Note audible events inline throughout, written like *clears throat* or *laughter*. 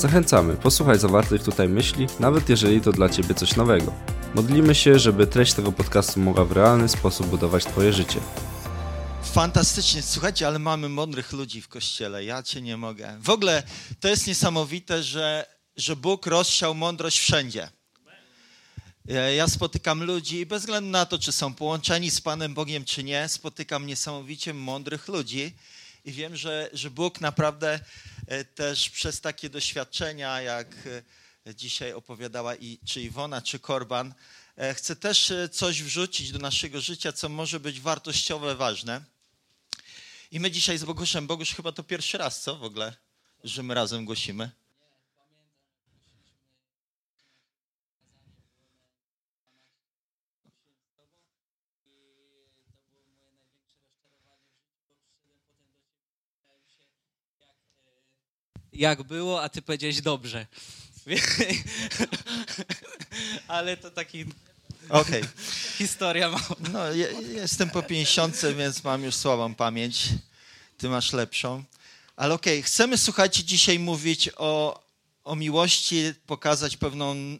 Zachęcamy, posłuchaj zawartych tutaj myśli, nawet jeżeli to dla Ciebie coś nowego. Modlimy się, żeby treść tego podcastu mogła w realny sposób budować Twoje życie. Fantastycznie, słuchajcie, ale mamy mądrych ludzi w kościele, ja cię nie mogę. W ogóle to jest niesamowite, że, że Bóg rozsiał mądrość wszędzie. Ja spotykam ludzi, bez względu na to, czy są połączeni z Panem Bogiem, czy nie, spotykam niesamowicie mądrych ludzi i wiem, że, że Bóg naprawdę też przez takie doświadczenia, jak e, dzisiaj opowiadała i, czy Iwona, czy Korban, e, chce też coś wrzucić do naszego życia, co może być wartościowe, ważne. I my dzisiaj z Boguszem, Bogusz chyba to pierwszy raz, co w ogóle, że my razem głosimy? Jak było, a ty powiedziałeś dobrze. *laughs* Ale to taki Okej. *laughs* historia ma. No, ja, jestem po 50, więc mam już słabą pamięć. Ty masz lepszą. Ale okej, chcemy, słuchajcie, dzisiaj mówić o, o miłości, pokazać pewną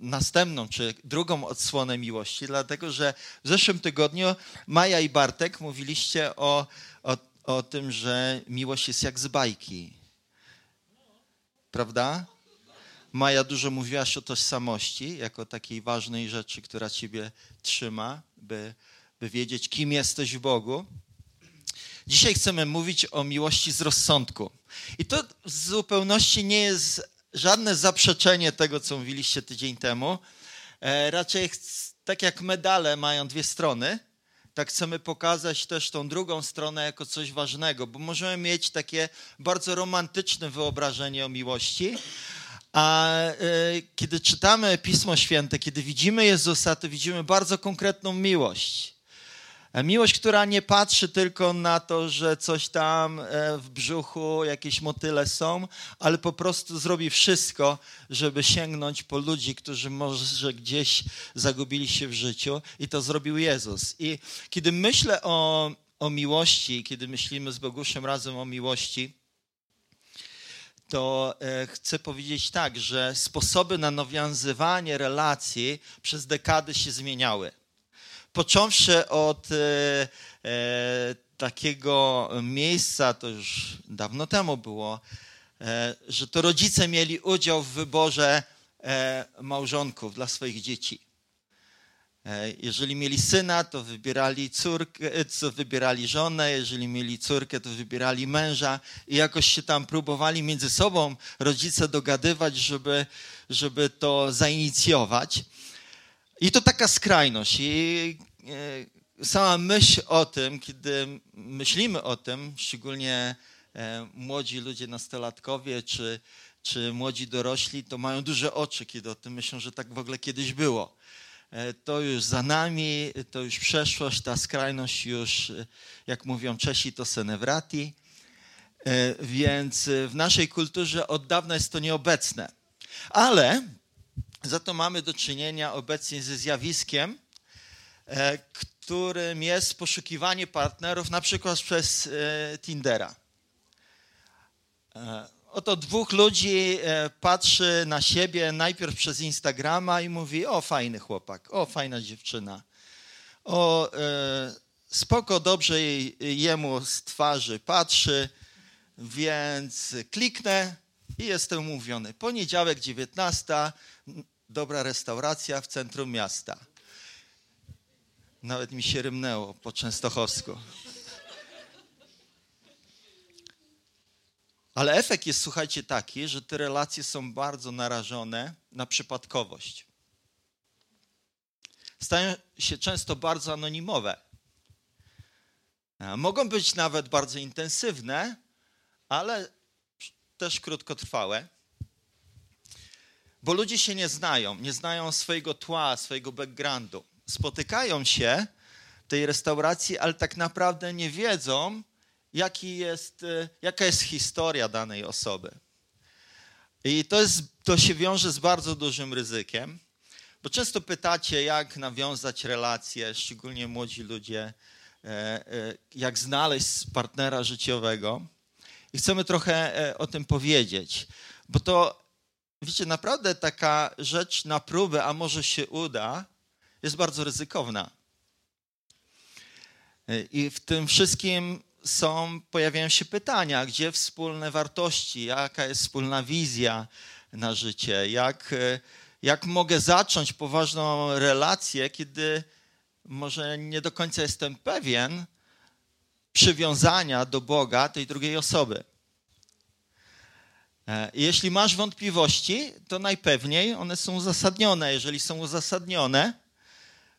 następną, czy drugą odsłonę miłości, dlatego że w zeszłym tygodniu Maja i Bartek mówiliście o, o, o tym, że miłość jest jak z bajki. Prawda? Maja dużo mówiłaś o tożsamości, jako takiej ważnej rzeczy, która ciebie trzyma, by, by wiedzieć, kim jesteś w Bogu. Dzisiaj chcemy mówić o miłości z rozsądku. I to w zupełności nie jest żadne zaprzeczenie tego, co mówiliście tydzień temu. E, raczej tak jak medale mają dwie strony, tak chcemy pokazać też tą drugą stronę jako coś ważnego, bo możemy mieć takie bardzo romantyczne wyobrażenie o miłości, a y, kiedy czytamy Pismo Święte, kiedy widzimy Jezusa, to widzimy bardzo konkretną miłość. Miłość, która nie patrzy tylko na to, że coś tam e, w brzuchu, jakieś motyle są, ale po prostu zrobi wszystko, żeby sięgnąć po ludzi, którzy może gdzieś zagubili się w życiu i to zrobił Jezus. I kiedy myślę o, o miłości, kiedy myślimy z Boguszem razem o miłości, to e, chcę powiedzieć tak, że sposoby na nawiązywanie relacji przez dekady się zmieniały. Począwszy od e, e, takiego miejsca, to już dawno temu było, że to rodzice mieli udział w wyborze małżonków dla swoich dzieci. E, jeżeli mieli syna, to wybierali córkę, e, to wybierali żonę, jeżeli mieli córkę, to wybierali męża i jakoś się tam próbowali między sobą rodzice dogadywać, żeby, żeby to zainicjować. I to taka skrajność. I e, sama myśl o tym, kiedy myślimy o tym, szczególnie młodzi ludzie, nastolatkowie czy, czy młodzi dorośli, to mają duże oczy, kiedy o tym myślą, że tak w ogóle kiedyś było E, to już za nami, to już przeszłość, ta skrajność już, e, jak mówią Czesi, to senevrati. E, więc w naszej kulturze od dawna jest to nieobecne. Ale za to mamy do czynienia obecnie ze zjawiskiem, którym jest poszukiwanie partnerów na przykład przez Tindera oto dwóch ludzi e, patrzy na siebie najpierw przez Instagrama i mówi: O, fajny chłopak, o, fajna dziewczyna. O, e, spoko, dobrze jemu z twarzy patrzy, więc kliknę i jestem umówiony. Poniedziałek 19, dobra restauracja w centrum miasta. Nawet mi się rymnęło po częstochowsku. Ale efekt jest, słuchajcie, taki, że te relacje są bardzo narażone na przypadkowość. Stają się często bardzo anonimowe. Mogą być nawet bardzo intensywne, ale też krótkotrwałe. Bo ludzie się nie znają, nie znają swojego tła, swojego backgroundu, spotykają się w tej restauracji, ale tak naprawdę nie wiedzą, jaki jest, e, jaka jest historia danej osoby. I to, jest, to się wiąże z bardzo dużym ryzykiem, bo często pytacie, jak nawiązać relacje, szczególnie młodzi ludzie, e, e, jak znaleźć partnera życiowego. I chcemy trochę o tym powiedzieć, bo to, wiecie, naprawdę taka rzecz na próbę, a może się uda, jest bardzo ryzykowna. I w tym wszystkim są, pojawiają się pytania, gdzie wspólne wartości, jaka jest wspólna wizja na życie, jak, jak mogę zacząć poważną relację, kiedy może nie do końca jestem pewien przywiązania do Boga tej drugiej osoby. E, jeśli masz wątpliwości, to najpewniej one są uzasadnione. Jeżeli są uzasadnione,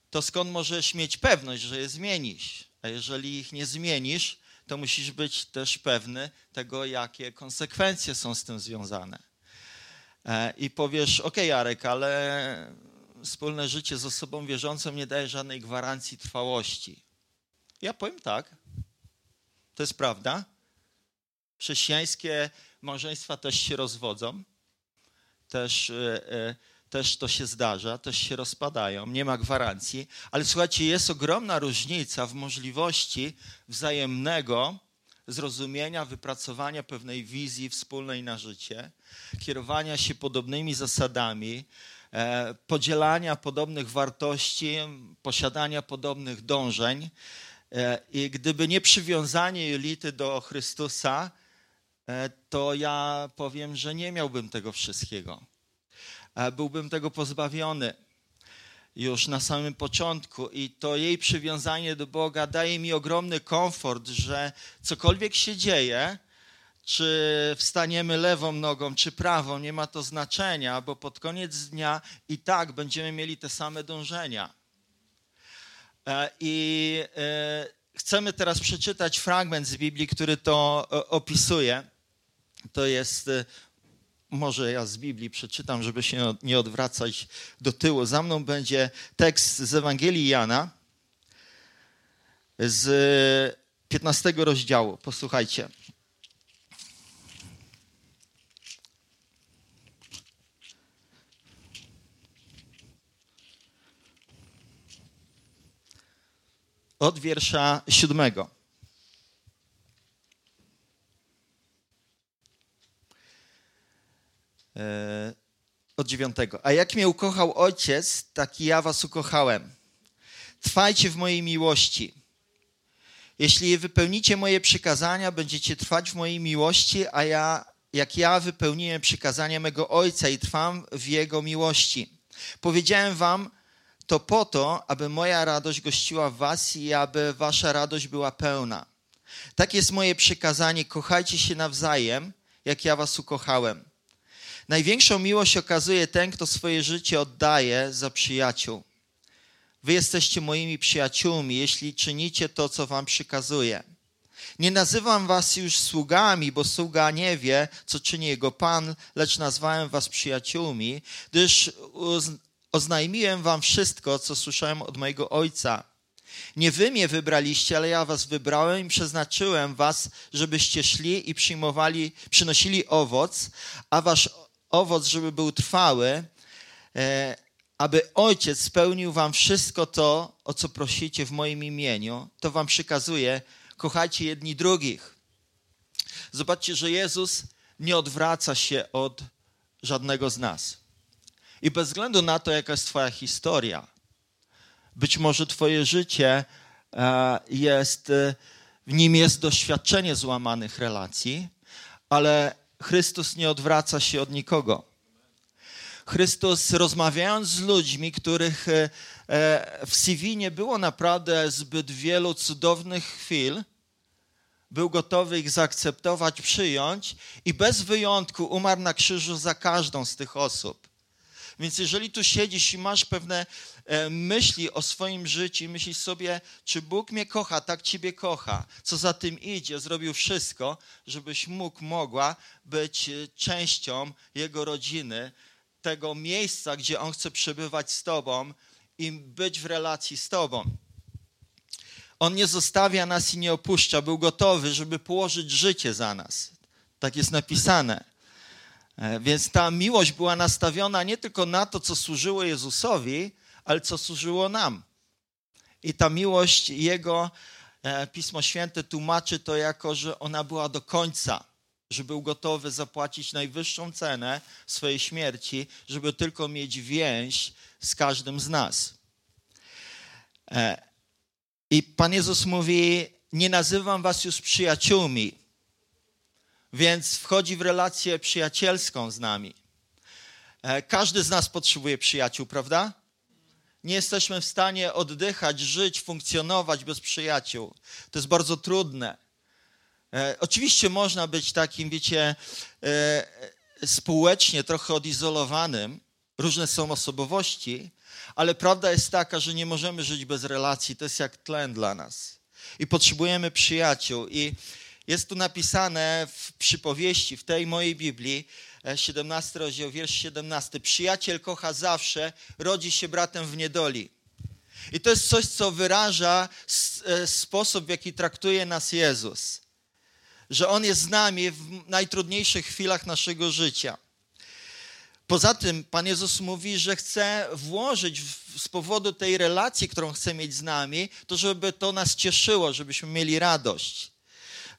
to skąd możesz mieć pewność, że je zmienisz? A jeżeli ich nie zmienisz, to musisz być też pewny tego, jakie konsekwencje są z tym związane. E, I powiesz, ok, Jarek, ale wspólne życie z osobą wierzącą nie daje żadnej gwarancji trwałości. Ja powiem tak, to jest prawda. Chrześcijańskie małżeństwa też się rozwodzą, też e, e, też to się zdarza, też się rozpadają, nie ma gwarancji, ale słuchajcie, jest ogromna różnica w możliwości wzajemnego zrozumienia, wypracowania pewnej wizji wspólnej na życie, kierowania się podobnymi zasadami, e, podzielania podobnych wartości, posiadania podobnych dążeń. I gdyby nie przywiązanie Julity do Chrystusa, to ja powiem, że nie miałbym tego wszystkiego byłbym tego pozbawiony już na samym początku i to jej przywiązanie do Boga daje mi ogromny komfort, że cokolwiek się dzieje, czy wstaniemy lewą nogą, czy prawą, nie ma to znaczenia, bo pod koniec dnia i tak będziemy mieli te same dążenia. E, I e, chcemy teraz przeczytać fragment z Biblii, który to e, opisuje. To jest może ja z Biblii przeczytam, żeby się nie odwracać do tyłu. Za mną będzie tekst z Ewangelii Jana z 15 rozdziału. Posłuchajcie. Od wiersza siódmego. Od dziewiątego. A jak mnie ukochał Ojciec, tak i ja was ukochałem. Trwajcie w mojej miłości. Jeśli wypełnicie moje przykazania, będziecie trwać w mojej miłości, a ja, jak ja wypełniłem przykazania mego Ojca i trwam w Jego miłości. Powiedziałem wam to po to, aby moja radość gościła w was i aby wasza radość była pełna. Tak jest moje przykazanie, kochajcie się nawzajem, jak ja was ukochałem. Największą miłość okazuje ten, kto swoje życie oddaje za przyjaciół. Wy jesteście moimi przyjaciółmi, jeśli czynicie to, co wam przykazuję. Nie nazywam was już sługami, bo sługa nie wie, co czyni jego pan, lecz nazwałem was przyjaciółmi, gdyż oznajmiłem wam wszystko, co słyszałem od mojego ojca. Nie wy mnie wybraliście, ale ja was wybrałem i przeznaczyłem was, żebyście szli i przyjmowali, przynosili owoc, a wasz owoc, żeby był trwały, e, aby Ojciec spełnił wam wszystko to, o co prosicie w moim imieniu, to wam przykazuje, kochajcie jedni drugich. Zobaczcie, że Jezus nie odwraca się od żadnego z nas. I bez względu na to, jaka jest Twoja historia, być może Twoje życie e, jest, e, w nim jest doświadczenie złamanych relacji, ale Chrystus nie odwraca się od nikogo. Chrystus rozmawiając z ludźmi, których e, e, w CV nie było naprawdę zbyt wielu cudownych chwil, był gotowy ich zaakceptować, przyjąć i bez wyjątku umarł na krzyżu za każdą z tych osób. Więc jeżeli tu siedzisz i masz pewne myśli o swoim życiu, myślisz sobie, czy Bóg mnie kocha, tak Ciebie kocha, co za tym idzie, zrobił wszystko, żebyś mógł, mogła być e, częścią Jego rodziny, tego miejsca, gdzie On chce przebywać z Tobą i być w relacji z Tobą. On nie zostawia nas i nie opuszcza. Był gotowy, żeby położyć życie za nas. Tak jest napisane. E, więc ta miłość była nastawiona nie tylko na to, co służyło Jezusowi, ale co służyło nam. I ta miłość Jego, e, Pismo Święte tłumaczy to jako, że ona była do końca, że był gotowy zapłacić najwyższą cenę swojej śmierci, żeby tylko mieć więź z każdym z nas. E, I Pan Jezus mówi: Nie nazywam was już przyjaciółmi, więc wchodzi w relację przyjacielską z nami. E, każdy z nas potrzebuje przyjaciół, prawda? Nie jesteśmy w stanie oddychać, żyć, funkcjonować bez przyjaciół. To jest bardzo trudne. E, oczywiście można być takim, wiecie, e, społecznie trochę odizolowanym. Różne są osobowości, ale prawda jest taka, że nie możemy żyć bez relacji. To jest jak tlen dla nas. I potrzebujemy przyjaciół. I jest tu napisane w przypowieści, w tej mojej Biblii, 17 rozdział, wiersz 17. Przyjaciel kocha zawsze, rodzi się bratem w niedoli. I to jest coś, co wyraża e, sposób, w jaki traktuje nas Jezus. Że On jest z nami w najtrudniejszych chwilach naszego życia. Poza tym Pan Jezus mówi, że chce włożyć z powodu tej relacji, którą chce mieć z nami, to żeby to nas cieszyło, żebyśmy mieli radość.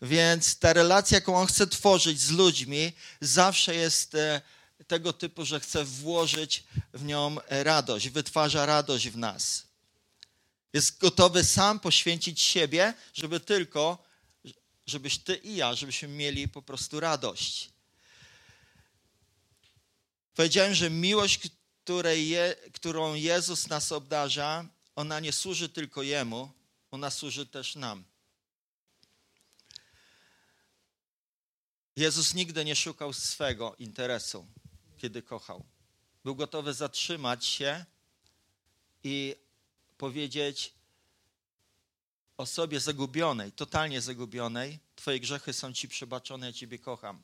Więc ta relacja, jaką On chce tworzyć z ludźmi, zawsze jest e, tego typu, że chce włożyć w nią radość, wytwarza radość w nas. Jest gotowy sam poświęcić siebie, żeby tylko, żebyś ty i ja, żebyśmy mieli po prostu radość. Powiedziałem, że miłość, je, którą Jezus nas obdarza, ona nie służy tylko Jemu, ona służy też nam. Jezus nigdy nie szukał swego interesu, kiedy kochał. Był gotowy zatrzymać się i powiedzieć osobie zagubionej, totalnie zagubionej: Twoje grzechy są ci przebaczone, ja Ciebie kocham.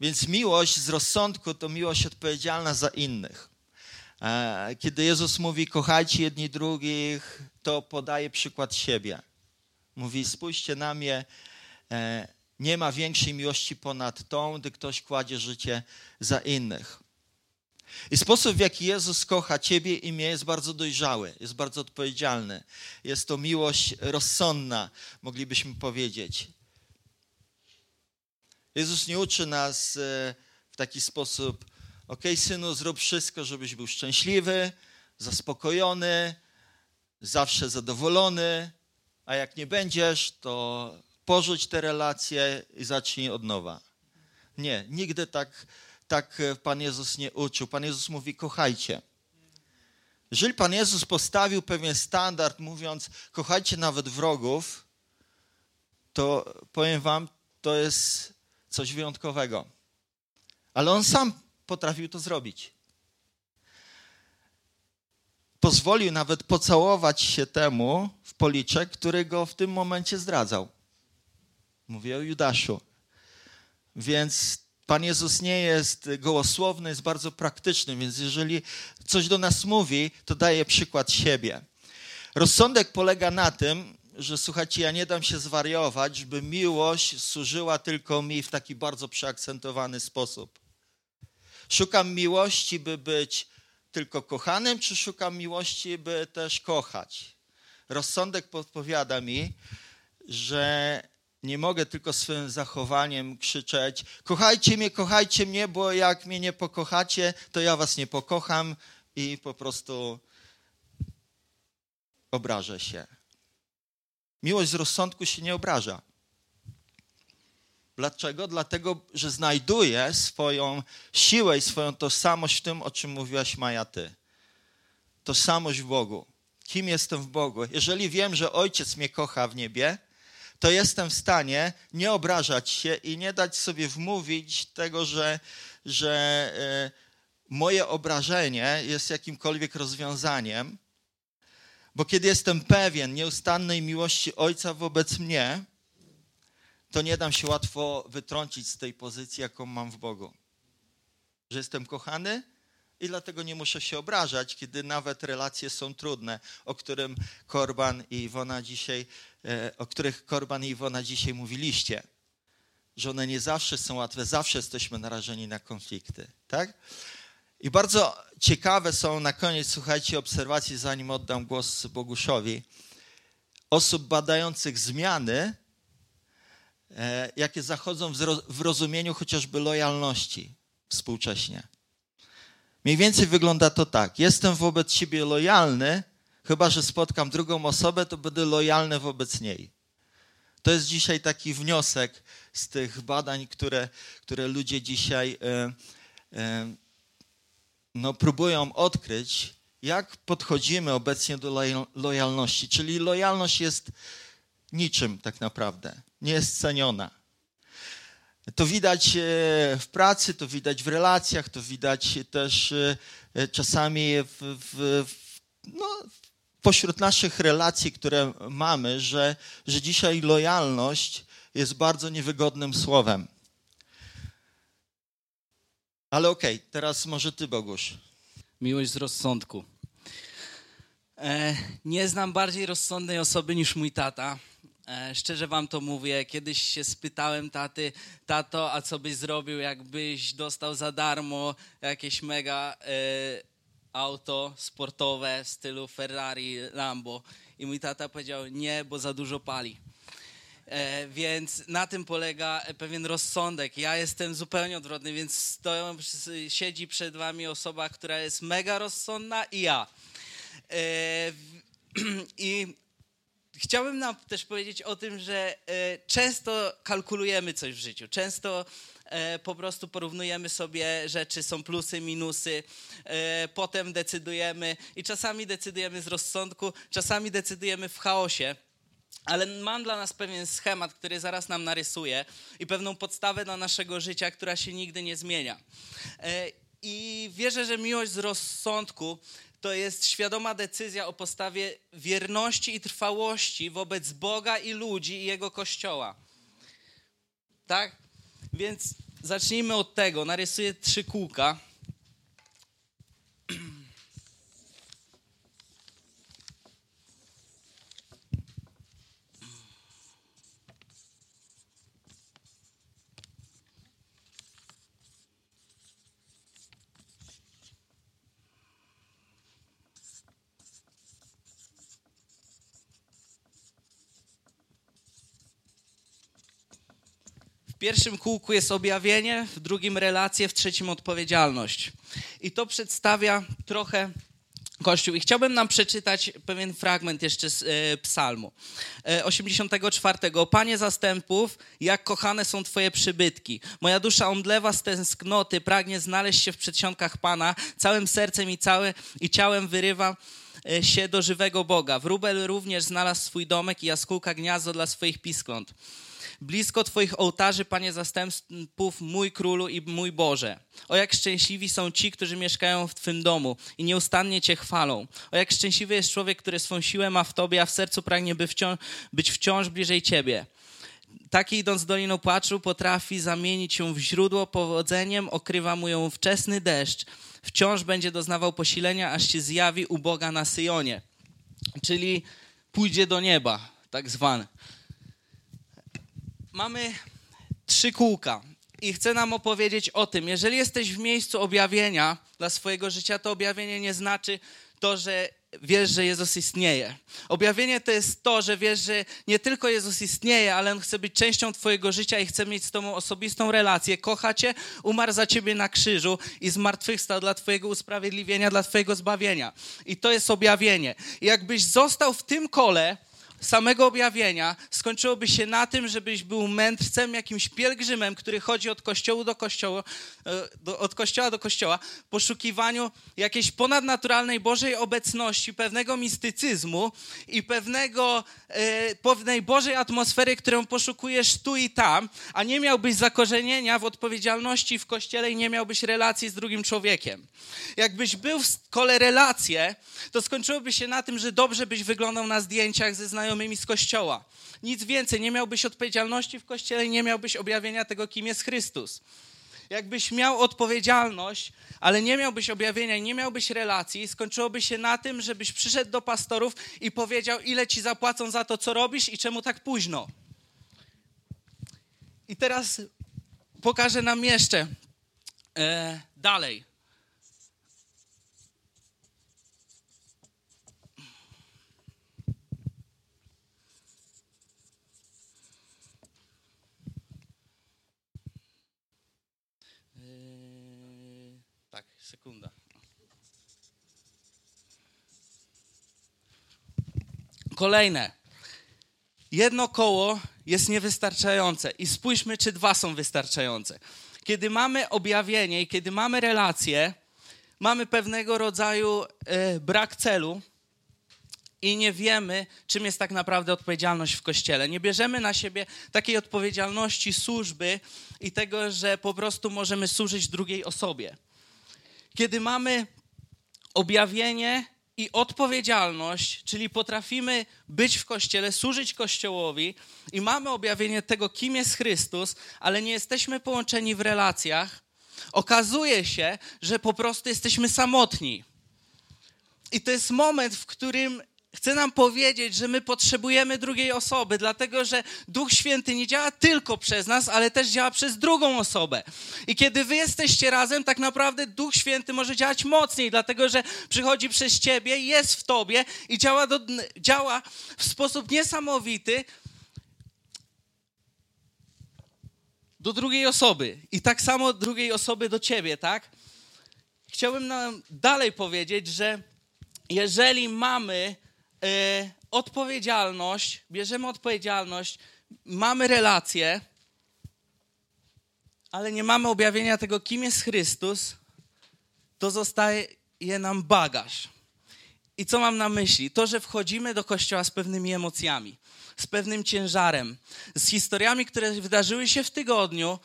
Więc miłość z rozsądku to miłość odpowiedzialna za innych. E, kiedy Jezus mówi, kochajcie jedni drugich, to podaje przykład siebie. Mówi, spójrzcie na mnie, e, nie ma większej miłości ponad tą, gdy ktoś kładzie życie za innych. I sposób, w jaki Jezus kocha Ciebie i mnie, jest bardzo dojrzały, jest bardzo odpowiedzialny. Jest to miłość rozsądna, moglibyśmy powiedzieć. Jezus nie uczy nas e, w taki sposób, ok, synu, zrób wszystko, żebyś był szczęśliwy, zaspokojony, zawsze zadowolony, a jak nie będziesz, to porzuć te relacje i zacznij od nowa. Nie, nigdy tak, tak e, Pan Jezus nie uczył. Pan Jezus mówi, kochajcie. Jeżeli Pan Jezus postawił pewien standard, mówiąc, kochajcie nawet wrogów, to powiem Wam, to jest coś wyjątkowego. Ale On sam potrafił to zrobić. Pozwolił nawet pocałować się temu w policzek, który go w tym momencie zdradzał. Mówię o Judaszu. Więc Pan Jezus nie jest gołosłowny, jest bardzo praktyczny, więc jeżeli coś do nas mówi, to daje przykład siebie. Rozsądek polega na tym, że słuchajcie, ja nie dam się zwariować, żeby miłość służyła tylko mi w taki bardzo przeakcentowany sposób. Szukam miłości, by być tylko kochanym, czy szukam miłości, by też kochać? Rozsądek podpowiada mi, że nie mogę tylko swoim zachowaniem krzyczeć: Kochajcie mnie, kochajcie mnie, bo jak mnie nie pokochacie, to ja was nie pokocham i po prostu obrażę się. Miłość z rozsądku się nie obraża. Dlaczego? Dlatego, że znajduje swoją siłę i swoją tożsamość w tym, o czym mówiłaś Maja ty. Tożsamość w Bogu. Kim jestem w Bogu? Jeżeli wiem, że Ojciec mnie kocha w niebie, to jestem w stanie nie obrażać się i nie dać sobie wmówić tego, że, że e, moje obrażenie jest jakimkolwiek rozwiązaniem, bo kiedy jestem pewien nieustannej miłości Ojca wobec mnie, to nie dam się łatwo wytrącić z tej pozycji, jaką mam w Bogu. Że jestem kochany I dlatego nie muszę się obrażać, kiedy nawet relacje są trudne, o którym Korban i Iwona dzisiaj, o których Korban i Iwona dzisiaj mówiliście. Że one nie zawsze są łatwe, zawsze jesteśmy narażeni na konflikty, tak? I bardzo ciekawe są na koniec, słuchajcie, obserwacje, zanim oddam głos Boguszowi, osób badających zmiany, e, jakie zachodzą w rozumieniu chociażby lojalności współcześnie. Mniej więcej wygląda to tak. Jestem wobec siebie lojalny, chyba że spotkam drugą osobę, to będę lojalny wobec niej. To jest dzisiaj taki wniosek z tych badań, które, które ludzie dzisiaj e, e, no, próbują odkryć, jak podchodzimy obecnie do lojalności. Czyli lojalność jest niczym tak naprawdę, nie jest ceniona. To widać e, w pracy, to widać w relacjach, to widać też czasami w, w, no, pośród naszych relacji, które mamy, że, że dzisiaj lojalność jest bardzo niewygodnym słowem. Ale okej, okay, teraz może ty, Bogusz. Miłość z rozsądku. E, nie znam bardziej rozsądnej osoby niż mój tata. E, szczerze wam to mówię, kiedyś się spytałem taty, tato, a co byś zrobił, jakbyś dostał za darmo jakieś mega e, auto sportowe w stylu Ferrari, Lambo. I mój tata powiedział, nie, bo za dużo pali. E, więc na tym polega pewien rozsądek. Ja jestem zupełnie odwrotny, więc stoją, siedzi przed wami osoba, która jest mega rozsądna i ja. E, *clears throat* I chciałbym nam też powiedzieć o tym, że e, często kalkulujemy coś w życiu. Często po prostu porównujemy sobie rzeczy, są plusy, minusy, potem decydujemy i czasami decydujemy z rozsądku, czasami decydujemy w chaosie. Ale mam dla nas pewien schemat, który zaraz nam narysuje i pewną podstawę dla naszego życia, która się nigdy nie zmienia. E, I wierzę, że miłość z rozsądku to jest świadoma decyzja o postawie wierności i trwałości wobec Boga i ludzi i Jego Kościoła. Tak? Więc zacznijmy od tego. Narysuję trzy kółka. Pierwszym kółku jest objawienie, w drugim relacje, w trzecim odpowiedzialność. I to przedstawia trochę Kościół. I chciałbym nam przeczytać pewien fragment jeszcze z e, psalmu. E, 84. Panie zastępów, jak kochane są Twoje przybytki. Moja dusza omdlewa z tęsknoty, pragnie znaleźć się w przedsionkach Pana. Całym sercem i, całe, i ciałem wyrywa e, się do żywego Boga. Wróbel również znalazł swój domek i jaskółka gniazdo dla swoich piskląt blisko Twoich ołtarzy, Panie zastępów, mój królu i mój Boże. O jak szczęśliwi są ci, którzy mieszkają w Twym domu i nieustannie Cię chwalą. O jak szczęśliwy jest człowiek, który swą siłę ma w Tobie, a w sercu pragnie by wciąż, być wciąż bliżej Ciebie. Taki idąc doliną płaczu potrafi zamienić się w źródło powodzeniem, okrywa mu ją wczesny deszcz. Wciąż będzie doznawał posilenia, aż się zjawi u Boga na Syjonie. Czyli pójdzie do nieba, tak zwane mamy trzy kółka i chcę nam opowiedzieć o tym. Jeżeli jesteś w miejscu objawienia dla swojego życia, to objawienie nie znaczy to, że wiesz, że Jezus istnieje. Objawienie to jest to, że wiesz, że nie tylko Jezus istnieje, ale On chce być częścią Twojego życia i chce mieć z Tobą osobistą relację. Kocha Cię, umarł za Ciebie na krzyżu i zmartwychwstał dla Twojego usprawiedliwienia, dla Twojego zbawienia. I to jest objawienie. I jakbyś został w tym kole, samego objawienia skończyłoby się na tym, żebyś był mędrcem, jakimś pielgrzymem, który chodzi od kościoła do kościoła, e, do, od kościoła do kościoła, poszukiwaniu jakiejś ponadnaturalnej Bożej obecności, pewnego mistycyzmu i pewnego, e, pewnej Bożej atmosfery, którą poszukujesz tu i tam, a nie miałbyś zakorzenienia w odpowiedzialności w kościele i nie miałbyś relacji z drugim człowiekiem. Jakbyś był w kole relacje, to skończyłoby się na tym, że dobrze byś wyglądał na zdjęciach ze znajomymi, znajomymi z kościoła. Nic więcej, nie miałbyś odpowiedzialności w kościele, nie miałbyś objawienia tego, kim jest Chrystus. jakbyś miał odpowiedzialność, ale nie miałbyś objawienia nie miałbyś relacji, skończyłoby się na tym, żebyś przyszedł do pastorów i powiedział, ile ci zapłacą za to, co robisz i czemu tak późno. I teraz pokażę nam jeszcze e, dalej. Tak, sekunda. Kolejne. Jedno koło jest niewystarczające i spójrzmy, czy dwa są wystarczające. Kiedy mamy objawienie i kiedy mamy relacje, mamy pewnego rodzaju e, brak celu i nie wiemy, czym jest tak naprawdę odpowiedzialność w kościele. Nie bierzemy na siebie takiej odpowiedzialności służby i tego, że po prostu możemy służyć drugiej osobie. Kiedy mamy objawienie i odpowiedzialność, czyli potrafimy być w kościele, służyć kościołowi i mamy objawienie tego, kim jest Chrystus, ale nie jesteśmy połączeni w relacjach, okazuje się, że po prostu jesteśmy samotni. I to jest moment, w którym Chcę nam powiedzieć, że my potrzebujemy drugiej osoby, dlatego że Duch Święty nie działa tylko przez nas, ale też działa przez drugą osobę. I kiedy wy jesteście razem, tak naprawdę Duch Święty może działać mocniej, dlatego że przychodzi przez ciebie, jest w tobie i działa, do, działa w sposób niesamowity do drugiej osoby. I tak samo drugiej osoby do ciebie, tak? Chciałbym nam dalej powiedzieć, że jeżeli mamy y, odpowiedzialność, bierzemy odpowiedzialność, mamy relacje, ale nie mamy objawienia tego, kim jest Chrystus, to zostaje nam bagaż. I co mam na myśli? To, że wchodzimy do kościoła z pewnymi emocjami, z pewnym ciężarem, z historiami, które wydarzyły się w tygodniu,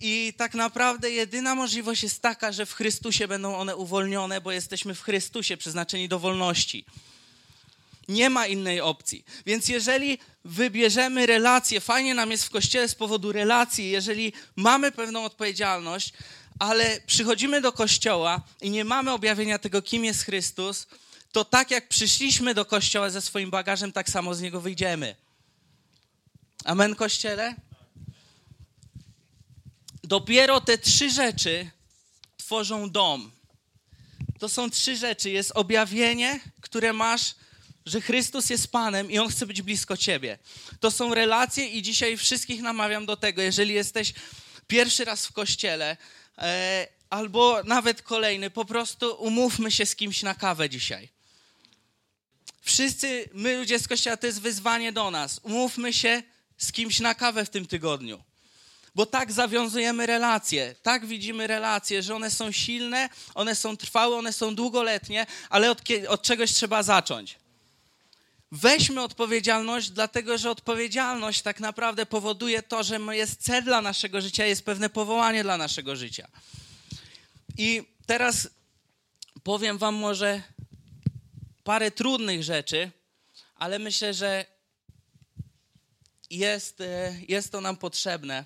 i tak naprawdę jedyna możliwość jest taka, że w Chrystusie będą one uwolnione, bo jesteśmy w Chrystusie przeznaczeni do wolności. Nie ma innej opcji. Więc jeżeli wybierzemy relacje, fajnie nam jest w kościele z powodu relacji, jeżeli mamy pewną odpowiedzialność, ale przychodzimy do kościoła i nie mamy objawienia tego, kim jest Chrystus, to tak jak przyszliśmy do kościoła ze swoim bagażem, tak samo z niego wyjdziemy. Amen, kościele? Dopiero te trzy rzeczy tworzą dom. To są trzy rzeczy. Jest objawienie, które masz że Chrystus jest Panem i On chce być blisko Ciebie. To są relacje i dzisiaj wszystkich namawiam do tego, jeżeli jesteś pierwszy raz w kościele, e, albo nawet kolejny, po prostu umówmy się z kimś na kawę dzisiaj. Wszyscy, my ludzie z kościoła, to jest wyzwanie do nas. Umówmy się z kimś na kawę w tym tygodniu. Bo tak zawiązujemy relacje, tak widzimy relacje, że one są silne, one są trwałe, one są długoletnie, ale od, od czegoś trzeba zacząć. Weźmy odpowiedzialność, dlatego że odpowiedzialność tak naprawdę powoduje to, że jest cel dla naszego życia, jest pewne powołanie dla naszego życia. I teraz powiem Wam może parę trudnych rzeczy, ale myślę, że jest, e, jest to nam potrzebne.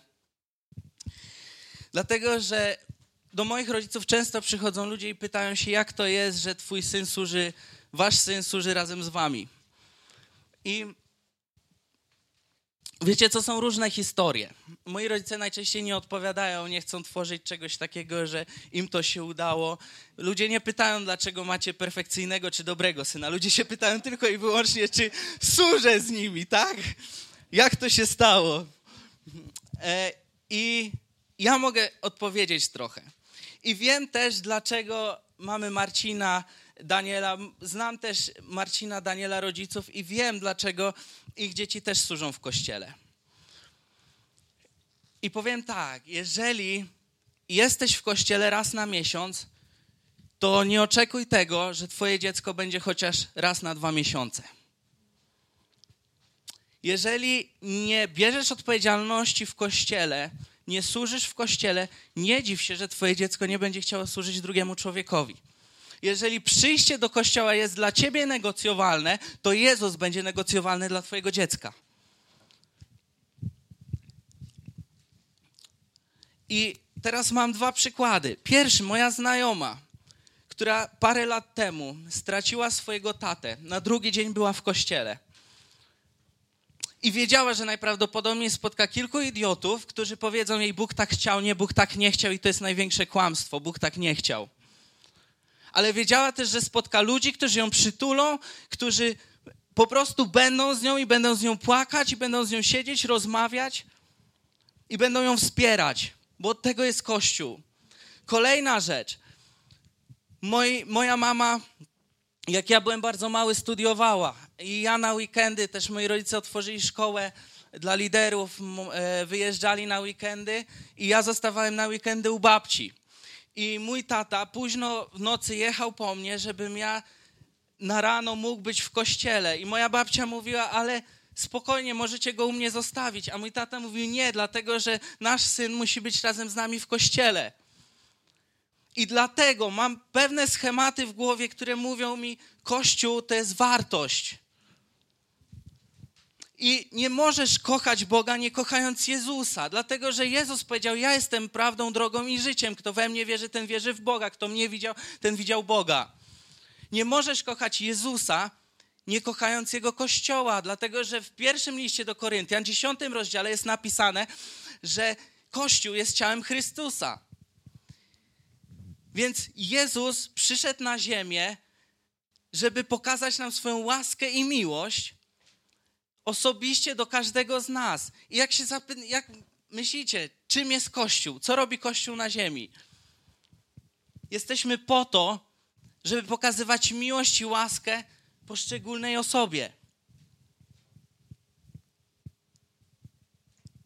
Dlatego, że do moich rodziców często przychodzą ludzie i pytają się, jak to jest, że Twój syn służy, Wasz syn służy razem z Wami. I wiecie, co są różne historie. Moi rodzice najczęściej nie odpowiadają, nie chcą tworzyć czegoś takiego, że im to się udało. Ludzie nie pytają, dlaczego macie perfekcyjnego czy dobrego syna. Ludzie się pytają tylko i wyłącznie, czy służę z nimi, tak? Jak to się stało? E, I ja mogę odpowiedzieć trochę. I wiem też, dlaczego mamy Marcina Daniela. Znam też Marcina, Daniela rodziców i wiem, dlaczego ich dzieci też służą w kościele. I powiem tak, jeżeli jesteś w kościele raz na miesiąc, to nie oczekuj tego, że twoje dziecko będzie chociaż raz na dwa miesiące. Jeżeli nie bierzesz odpowiedzialności w kościele, nie służysz w kościele, nie dziw się, że twoje dziecko nie będzie chciało służyć drugiemu człowiekowi jeżeli przyjście do kościoła jest dla ciebie negocjowalne, to Jezus będzie negocjowalny dla twojego dziecka. I teraz mam dwa przykłady. Pierwszy, moja znajoma, która parę lat temu straciła swojego tatę. Na drugi dzień była w kościele. I wiedziała, że najprawdopodobniej spotka kilku idiotów, którzy powiedzą jej: Bóg tak chciał, nie, Bóg tak nie chciał, i to jest największe kłamstwo. Bóg tak nie chciał. Ale wiedziała też, że spotka ludzi, którzy ją przytulą, którzy po prostu będą z nią i będą z nią płakać, i będą z nią siedzieć, rozmawiać i będą ją wspierać, bo od tego jest Kościół. Kolejna rzecz. Moi, moja mama, jak ja byłem bardzo mały, studiowała. I ja na weekendy, też moi rodzice otworzyli szkołę dla liderów, e, wyjeżdżali na weekendy i ja zostawałem na weekendy u babci. I mój tata późno w nocy jechał po mnie, żebym ja na rano mógł być w kościele. I moja babcia mówiła, ale spokojnie, możecie go u mnie zostawić. A mój tata mówił, nie, dlatego że nasz syn musi być razem z nami w kościele. I dlatego mam pewne schematy w głowie, które mówią mi, Kościół to jest wartość. I nie możesz kochać Boga nie kochając Jezusa, dlatego że Jezus powiedział: Ja jestem prawdą, drogą i życiem. Kto we mnie wierzy, ten wierzy w Boga. Kto mnie widział, ten widział Boga. Nie możesz kochać Jezusa nie kochając Jego Kościoła, dlatego że w pierwszym liście do Koryntian, dziesiątym rozdziale jest napisane, że Kościół jest ciałem Chrystusa. Więc Jezus przyszedł na ziemię, żeby pokazać nam swoją łaskę i miłość osobiście do każdego z nas. I jak się zapy- jak myślicie, czym jest Kościół? Co robi Kościół na ziemi? Jesteśmy po to, żeby pokazywać miłość i łaskę poszczególnej osobie.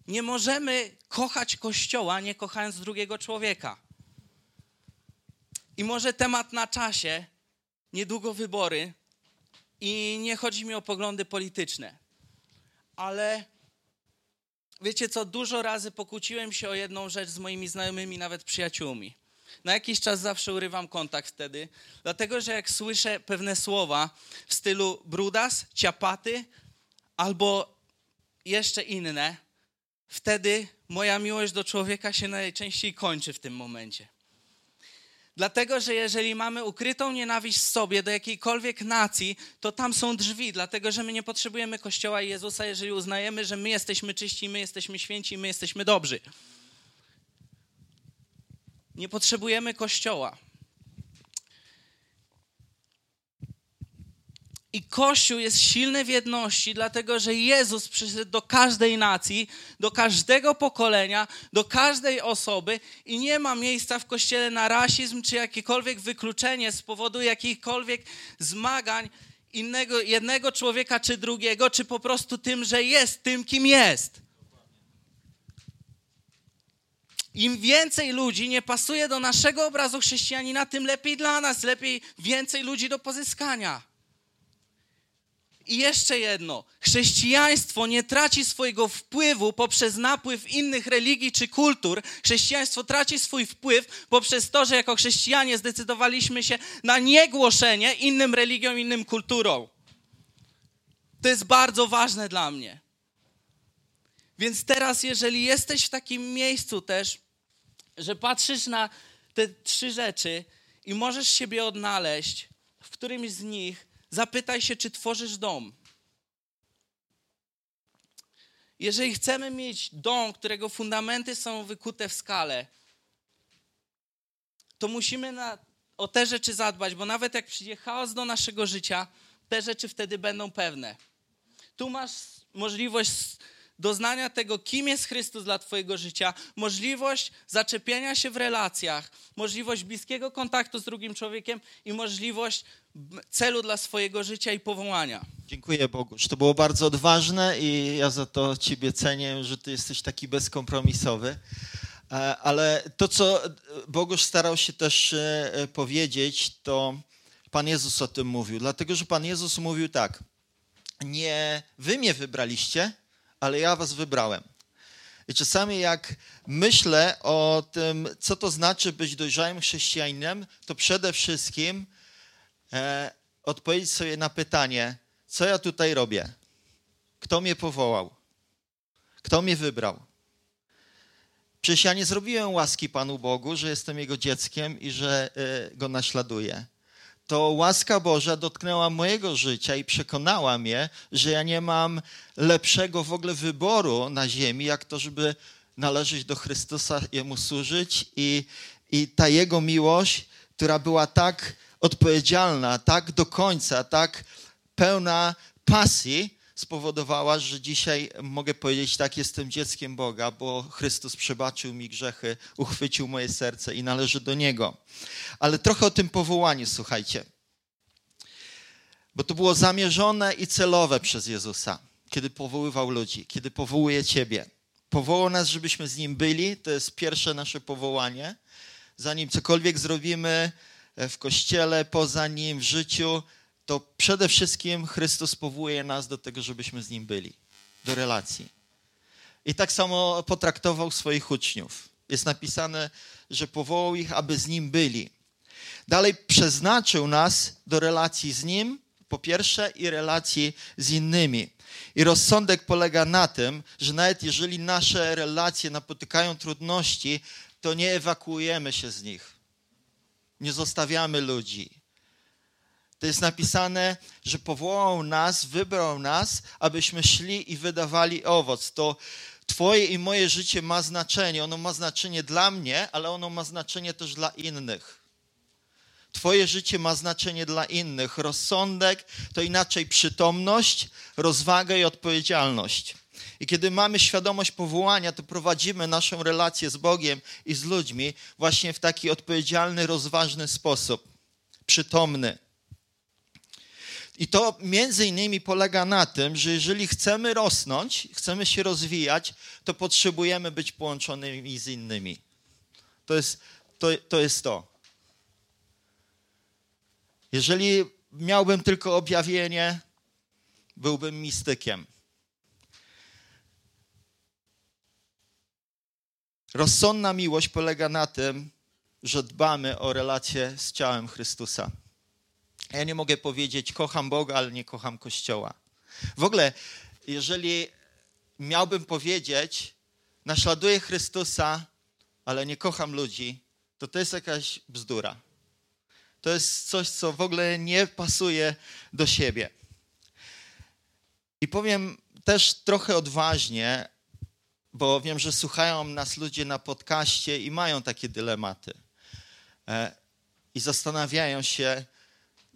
Nie możemy kochać Kościoła, nie kochając drugiego człowieka. I może temat na czasie, niedługo wybory, i nie chodzi mi o poglądy polityczne, ale wiecie co, dużo razy pokłóciłem się o jedną rzecz z moimi znajomymi, nawet przyjaciółmi. Na jakiś czas zawsze urywam kontakt wtedy, dlatego że jak słyszę pewne słowa w stylu brudas, ciapaty albo jeszcze inne, wtedy moja miłość do człowieka się najczęściej kończy w tym momencie. Dlatego, że jeżeli mamy ukrytą nienawiść w sobie do jakiejkolwiek nacji, to tam są drzwi, dlatego że my nie potrzebujemy Kościoła i Jezusa, jeżeli uznajemy, że my jesteśmy czyści, my jesteśmy święci, my jesteśmy dobrzy. Nie potrzebujemy Kościoła. I Kościół jest silny w jedności, dlatego że Jezus przyszedł do każdej nacji, do każdego pokolenia, do każdej osoby i nie ma miejsca w Kościele na rasizm czy jakiekolwiek wykluczenie z powodu jakichkolwiek zmagań innego, jednego człowieka czy drugiego, czy po prostu tym, że jest tym, kim jest. Im więcej ludzi nie pasuje do naszego obrazu chrześcijanina, tym lepiej dla nas, lepiej więcej ludzi do pozyskania. I jeszcze jedno. Chrześcijaństwo nie traci swojego wpływu poprzez napływ innych religii czy kultur. Chrześcijaństwo traci swój wpływ poprzez to, że jako chrześcijanie zdecydowaliśmy się na niegłoszenie innym religiom, innym kulturom. To jest bardzo ważne dla mnie. Więc teraz, jeżeli jesteś w takim miejscu też, że patrzysz na te trzy rzeczy i możesz siebie odnaleźć w którymś z nich, zapytaj się, czy tworzysz dom. Jeżeli chcemy mieć dom, którego fundamenty są wykute w skale, to musimy na, o te rzeczy zadbać, bo nawet jak przyjdzie chaos do naszego życia, te rzeczy wtedy będą pewne. Tu masz możliwość doznania tego, kim jest Chrystus dla Twojego życia, możliwość zaczepienia się w relacjach, możliwość bliskiego kontaktu z drugim człowiekiem i możliwość celu dla swojego życia i powołania. Dziękuję Bogu. To było bardzo odważne i ja za to Ciebie cenię, że Ty jesteś taki bezkompromisowy. E, ale to, co Bogusz starał się też e, powiedzieć, to Pan Jezus o tym mówił. Dlatego, że Pan Jezus mówił tak: Nie wy mnie wybraliście, ale ja was wybrałem. I czasami jak myślę o tym, co to znaczy być dojrzałym chrześcijaninem, to przede wszystkim e, odpowiedzieć sobie na pytanie, co ja tutaj robię? Kto mnie powołał? Kto mnie wybrał? Przecież ja nie zrobiłem łaski Panu Bogu, że jestem Jego dzieckiem i że y, Go naśladuję. To łaska Boża dotknęła mojego życia i przekonała mnie, że ja nie mam lepszego w ogóle wyboru na ziemi, jak to, żeby należeć do Chrystusa, Jemu służyć i, i ta Jego miłość, która była tak odpowiedzialna, tak do końca, tak pełna pasji, spowodowała, że dzisiaj mogę powiedzieć, tak, jestem dzieckiem Boga, bo Chrystus przebaczył mi grzechy, uchwycił moje serce i należy do Niego. Ale trochę o tym powołaniu, słuchajcie. Bo to było zamierzone i celowe przez Jezusa, kiedy powoływał ludzi, kiedy powołuje Ciebie. Powołał nas, żebyśmy z Nim byli, to jest pierwsze nasze powołanie. Zanim cokolwiek zrobimy w Kościele, poza Nim, w życiu, to przede wszystkim Chrystus powołuje nas do tego, żebyśmy z Nim byli, do relacji. I tak samo potraktował swoich uczniów. Jest napisane, że powołał ich, aby z Nim byli. Dalej przeznaczył nas do relacji z Nim, po pierwsze, i relacji z innymi. I rozsądek polega na tym, że nawet jeżeli nasze relacje napotykają trudności, to nie ewakuujemy się z nich. Nie zostawiamy ludzi to jest napisane, że powołał nas, wybrał nas, abyśmy szli i wydawali owoc. To Twoje i moje życie ma znaczenie. Ono ma znaczenie dla mnie, ale ono ma znaczenie też dla innych. Twoje życie ma znaczenie dla innych. Rozsądek to inaczej przytomność, rozwaga i odpowiedzialność. I kiedy mamy świadomość powołania, to prowadzimy naszą relację z Bogiem i z ludźmi właśnie w taki odpowiedzialny, rozważny sposób, przytomny. I to między innymi polega na tym, że jeżeli chcemy rosnąć, chcemy się rozwijać, to potrzebujemy być połączonymi z innymi. To jest to. to, jest to. Jeżeli miałbym tylko objawienie, byłbym mistykiem. Rozsądna miłość polega na tym, że dbamy o relację z ciałem Chrystusa. Ja nie mogę powiedzieć, kocham Boga, ale nie kocham Kościoła. W ogóle, jeżeli miałbym powiedzieć, naśladuję Chrystusa, ale nie kocham ludzi, to to jest jakaś bzdura. To jest coś, co w ogóle nie pasuje do siebie. I powiem też trochę odważnie, bo wiem, że słuchają nas ludzie na podcaście i mają takie dylematy. E, I zastanawiają się,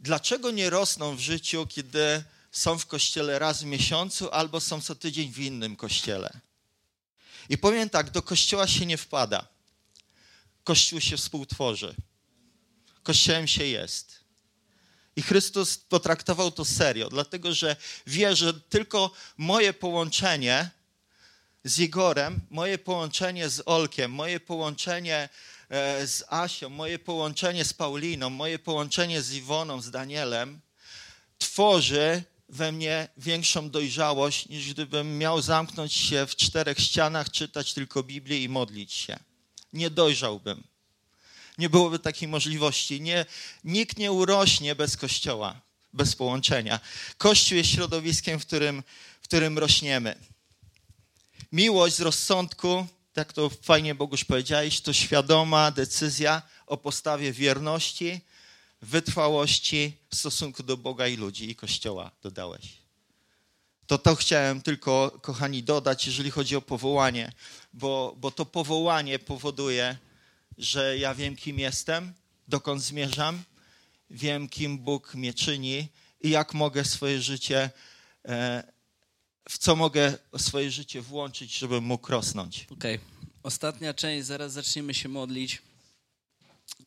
dlaczego nie rosną w życiu, kiedy są w kościele raz w miesiącu albo są co tydzień w innym kościele. I powiem tak, do kościoła się nie wpada. Kościół się współtworzy. Kościołem się jest. I Chrystus potraktował to serio, dlatego że wie, że tylko moje połączenie z Igorem, moje połączenie z Olkiem, moje połączenie z Asią, moje połączenie z Pauliną, moje połączenie z Iwoną, z Danielem tworzy we mnie większą dojrzałość, niż gdybym miał zamknąć się w czterech ścianach, czytać tylko Biblię i modlić się. Nie dojrzałbym. Nie byłoby takiej możliwości. Nie, nikt nie urośnie bez kościoła, bez połączenia. Kościół jest środowiskiem, w którym, w którym rośniemy. Miłość z rozsądku tak to fajnie Boguś powiedziałeś, to świadoma decyzja o postawie wierności, wytrwałości w stosunku do Boga i ludzi i Kościoła, dodałeś. To to chciałem tylko, kochani, dodać, jeżeli chodzi o powołanie, bo, bo to powołanie powoduje, że ja wiem, kim jestem, dokąd zmierzam, wiem, kim Bóg mnie czyni i jak mogę swoje życie e, w co mogę swoje życie włączyć, żeby mógł rosnąć. Okej. Okay. Ostatnia część, zaraz zaczniemy się modlić.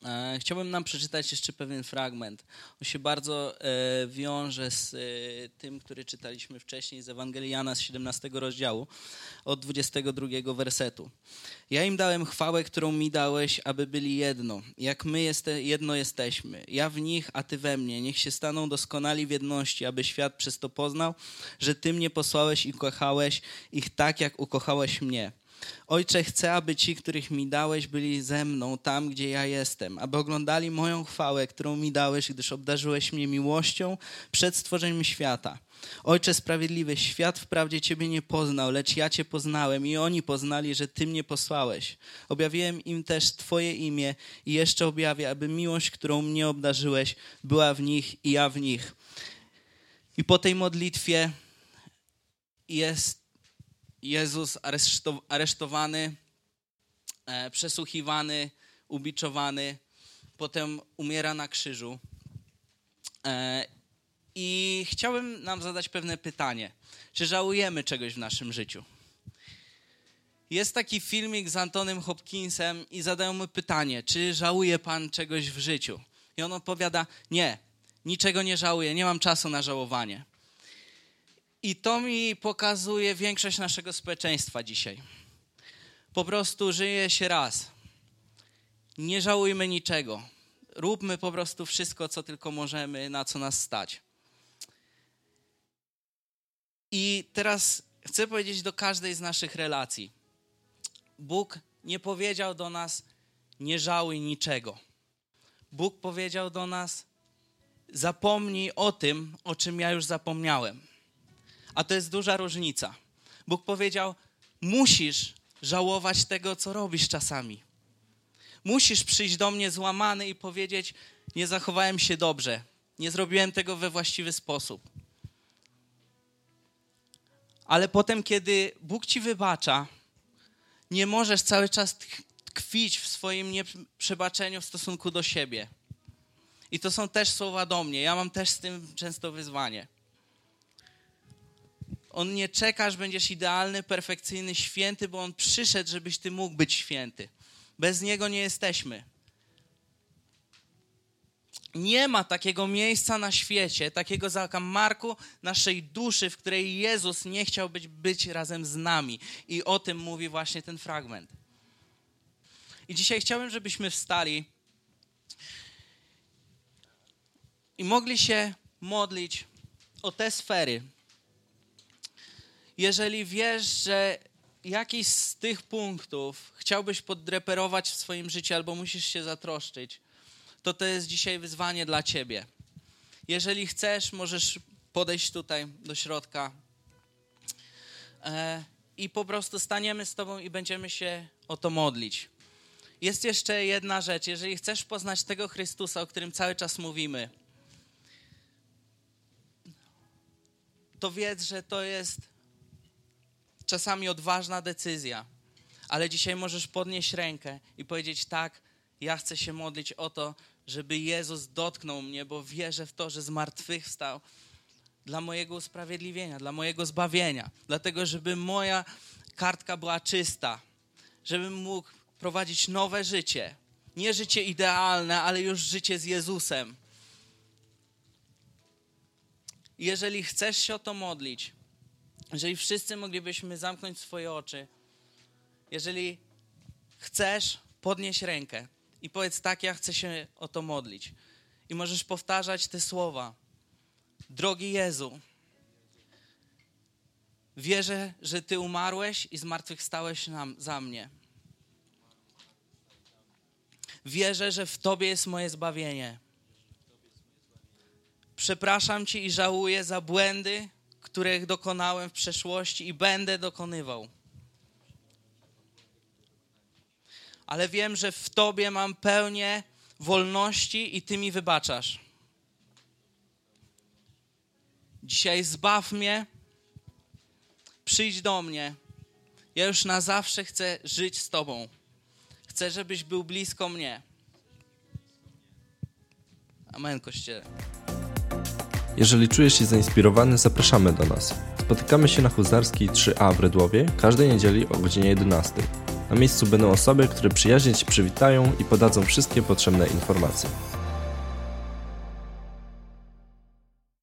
E, chciałbym nam przeczytać jeszcze pewien fragment. On się bardzo e, wiąże z e, tym, który czytaliśmy wcześniej z Ewangelii Jana z 17 rozdziału, od 22 wersetu. Ja im dałem chwałę, którą mi dałeś, aby byli jedno, jak my jeste, jedno jesteśmy. Ja w nich, a ty we mnie. Niech się staną doskonali w jedności, aby świat przez to poznał, że ty mnie posłałeś i kochałeś ich tak, jak ukochałeś mnie. Ojcze, chcę, aby ci, których mi dałeś, byli ze mną tam, gdzie ja jestem, aby oglądali moją chwałę, którą mi dałeś, gdyż obdarzyłeś mnie miłością przed stworzeniem świata. Ojcze sprawiedliwy, świat wprawdzie Ciebie nie poznał, lecz ja Cię poznałem i oni poznali, że Ty mnie posłałeś. Objawiłem im też Twoje imię i jeszcze objawię, aby miłość, którą mnie obdarzyłeś, była w nich i ja w nich. I po tej modlitwie jest Jezus aresztowany, e, przesłuchiwany, ubiczowany, potem umiera na krzyżu. E, I chciałbym nam zadać pewne pytanie. Czy żałujemy czegoś w naszym życiu? Jest taki filmik z Antonym Hopkinsem i zadają mu pytanie, czy żałuje pan czegoś w życiu? I on odpowiada, nie, niczego nie żałuję, nie mam czasu na żałowanie. I to mi pokazuje większość naszego społeczeństwa dzisiaj. Po prostu żyje się raz. Nie żałujmy niczego. Róbmy po prostu wszystko, co tylko możemy, na co nas stać. I teraz chcę powiedzieć do każdej z naszych relacji. Bóg nie powiedział do nas, nie żałuj niczego. Bóg powiedział do nas, zapomnij o tym, o czym ja już zapomniałem. A to jest duża różnica. Bóg powiedział: Musisz żałować tego, co robisz czasami. Musisz przyjść do mnie złamany i powiedzieć: Nie zachowałem się dobrze, nie zrobiłem tego we właściwy sposób. Ale potem, kiedy Bóg ci wybacza, nie możesz cały czas tkwić w swoim nieprzebaczeniu w stosunku do siebie. I to są też słowa do mnie. Ja mam też z tym często wyzwanie. On nie czeka, aż będziesz idealny, perfekcyjny, święty, bo On przyszedł, żebyś Ty mógł być święty. Bez Niego nie jesteśmy. Nie ma takiego miejsca na świecie, takiego zakamarku naszej duszy, w której Jezus nie chciał być, być razem z nami. I o tym mówi właśnie ten fragment. I dzisiaj chciałbym, żebyśmy wstali i mogli się modlić o te sfery, jeżeli wiesz, że jakiś z tych punktów chciałbyś podreperować w swoim życiu albo musisz się zatroszczyć, to to jest dzisiaj wyzwanie dla ciebie. Jeżeli chcesz, możesz podejść tutaj do środka e, i po prostu staniemy z tobą i będziemy się o to modlić. Jest jeszcze jedna rzecz. Jeżeli chcesz poznać tego Chrystusa, o którym cały czas mówimy, to wiedz, że to jest czasami odważna decyzja, ale dzisiaj możesz podnieść rękę i powiedzieć: Tak, ja chcę się modlić o to, żeby Jezus dotknął mnie, bo wierzę w to, że zmartwychwstał dla mojego usprawiedliwienia, dla mojego zbawienia, dlatego, żeby moja kartka była czysta, żebym mógł prowadzić nowe życie. Nie życie idealne, ale już życie z Jezusem. Jeżeli chcesz się o to modlić, jeżeli wszyscy moglibyśmy zamknąć swoje oczy, jeżeli chcesz, podnieś rękę i powiedz tak, ja chcę się o to modlić. I możesz powtarzać te słowa. Drogi Jezu, wierzę, że Ty umarłeś i zmartwychwstałeś nam, za mnie. Wierzę, że w Tobie jest moje zbawienie. Przepraszam Cię i żałuję za błędy, których dokonałem w przeszłości i będę dokonywał. Ale wiem, że w Tobie mam pełnię wolności i Ty mi wybaczasz. Dzisiaj zbaw mnie, przyjdź do mnie. Ja już na zawsze chcę żyć z Tobą. Chcę, żebyś był blisko mnie. Amen, Kościele. Jeżeli czujesz się zainspirowany, zapraszamy do nas. Spotykamy się na Huzarskiej 3A w Redłowie każdej niedzieli o godzinie 11. Na miejscu będą osoby, które przyjaźnie Ci przywitają i podadzą wszystkie potrzebne informacje.